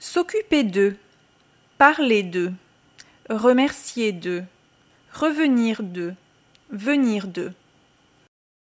S'occuper d'eux. Parler d'eux. Remercier d'eux. Revenir d'eux. Venir d'eux.